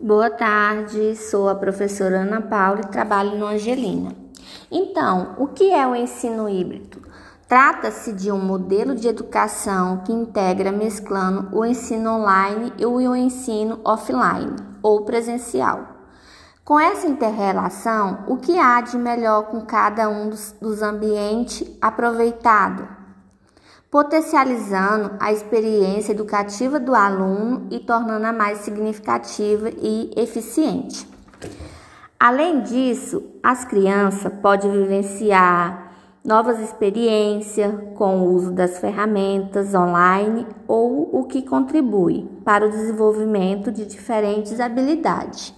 Boa tarde, sou a professora Ana Paula e trabalho no Angelina. Então, o que é o ensino híbrido? Trata-se de um modelo de educação que integra mesclando o ensino online e o ensino offline ou presencial. Com essa interrelação, o que há de melhor com cada um dos, ambientes aproveitado? Potencializando a experiência educativa do aluno e tornando-a mais significativa e eficiente. Além disso, as crianças podem vivenciar novas experiências com o uso das ferramentas online ou o que contribui para o desenvolvimento de diferentes habilidades.